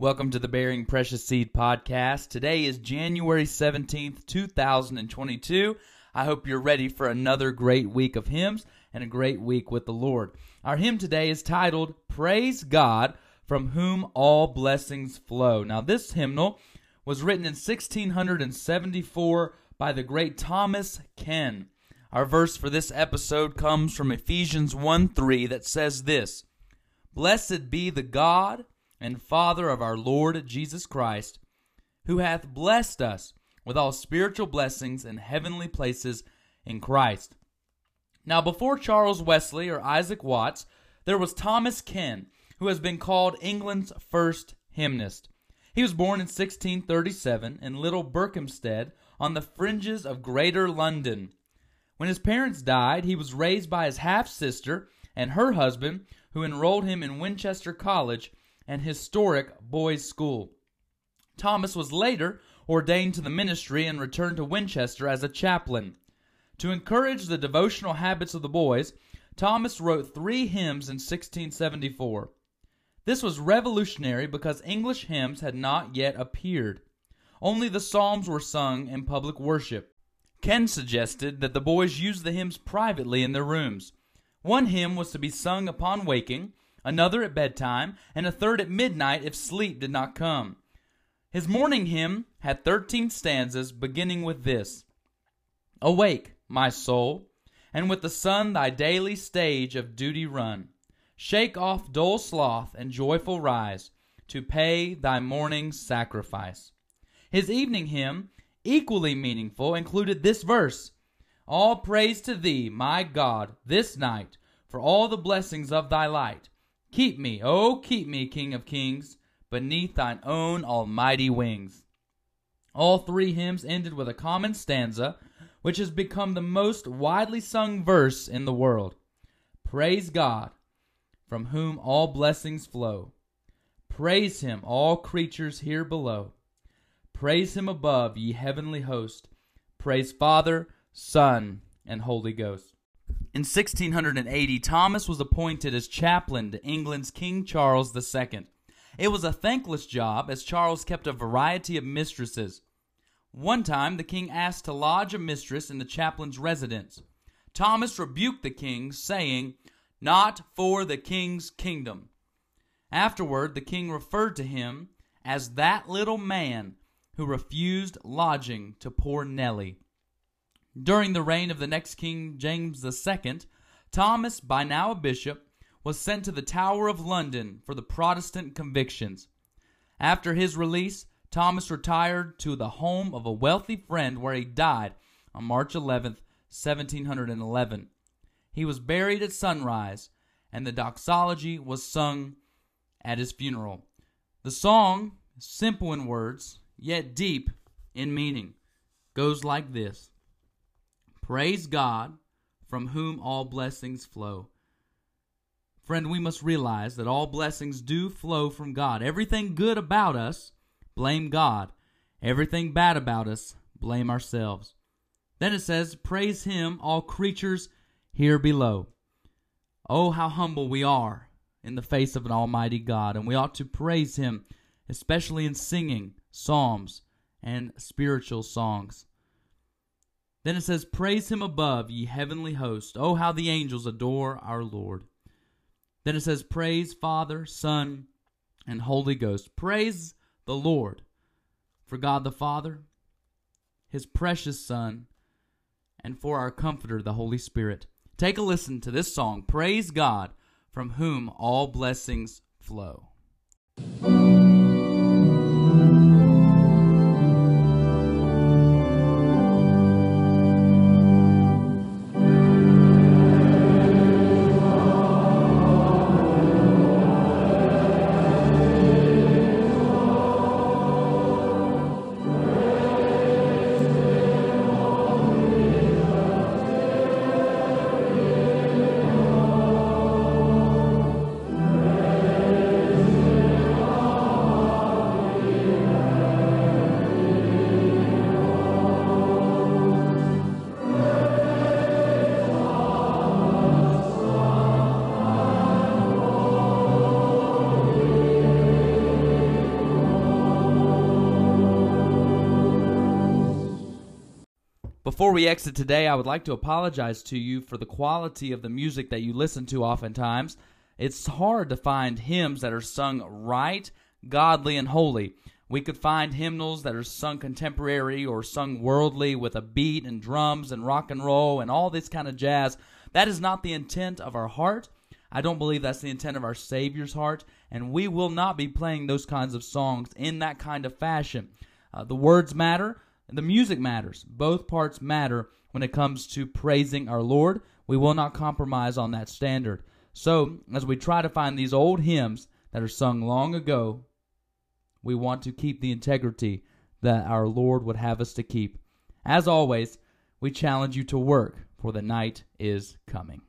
Welcome to the Bearing Precious Seed podcast. Today is January 17th, 2022. I hope you're ready for another great week of hymns and a great week with the Lord. Our hymn today is titled Praise God, from whom all blessings flow. Now, this hymnal was written in 1674 by the great Thomas Ken. Our verse for this episode comes from Ephesians 1 3 that says this Blessed be the God and Father of our Lord Jesus Christ, who hath blessed us with all spiritual blessings in heavenly places in Christ. Now, before Charles Wesley or Isaac Watts, there was Thomas Ken, who has been called England's first hymnist. He was born in 1637 in Little Berkhamsted on the fringes of Greater London. When his parents died, he was raised by his half sister and her husband, who enrolled him in Winchester College and historic boys' school. Thomas was later ordained to the ministry and returned to Winchester as a chaplain. To encourage the devotional habits of the boys, Thomas wrote three hymns in 1674. This was revolutionary because English hymns had not yet appeared. Only the Psalms were sung in public worship. Ken suggested that the boys use the hymns privately in their rooms. One hymn was to be sung upon waking, another at bedtime, and a third at midnight if sleep did not come. His morning hymn had thirteen stanzas, beginning with this Awake, my soul, and with the sun thy daily stage of duty run. Shake off dull sloth and joyful rise to pay thy morning's sacrifice. His evening hymn, equally meaningful, included this verse All praise to thee, my God, this night, for all the blessings of thy light. Keep me, oh, keep me, King of kings, beneath thine own almighty wings. All three hymns ended with a common stanza, which has become the most widely sung verse in the world Praise God, from whom all blessings flow. Praise him, all creatures here below. Praise him above, ye heavenly host. Praise Father, Son, and Holy Ghost. In 1680, Thomas was appointed as chaplain to England's King Charles II. It was a thankless job, as Charles kept a variety of mistresses. One time, the king asked to lodge a mistress in the chaplain's residence. Thomas rebuked the king, saying, Not for the king's kingdom. Afterward, the king referred to him as that little man who refused lodging to poor Nellie. During the reign of the next king, James II, Thomas, by now a bishop, was sent to the Tower of London for the Protestant convictions. After his release, Thomas retired to the home of a wealthy friend where he died on March 11, 1711. He was buried at sunrise, and the doxology was sung at his funeral. The song, simple in words, yet deep in meaning, goes like this Praise God, from whom all blessings flow. Friend, we must realize that all blessings do flow from God. Everything good about us, blame God. Everything bad about us, blame ourselves. Then it says, Praise Him, all creatures here below. Oh, how humble we are in the face of an almighty God, and we ought to praise Him, especially in singing psalms and spiritual songs. Then it says, Praise him above, ye heavenly host. Oh, how the angels adore our Lord. Then it says, Praise Father, Son, and Holy Ghost. Praise the Lord for God the Father, his precious Son, and for our Comforter, the Holy Spirit. Take a listen to this song, Praise God, from whom all blessings flow. Before we exit today, I would like to apologize to you for the quality of the music that you listen to oftentimes. It's hard to find hymns that are sung right, godly, and holy. We could find hymnals that are sung contemporary or sung worldly with a beat and drums and rock and roll and all this kind of jazz. That is not the intent of our heart. I don't believe that's the intent of our Savior's heart, and we will not be playing those kinds of songs in that kind of fashion. Uh, the words matter, the music matters. Both parts matter when it comes to praising our Lord. We will not compromise on that standard. So, as we try to find these old hymns that are sung long ago, we want to keep the integrity that our Lord would have us to keep. As always, we challenge you to work, for the night is coming.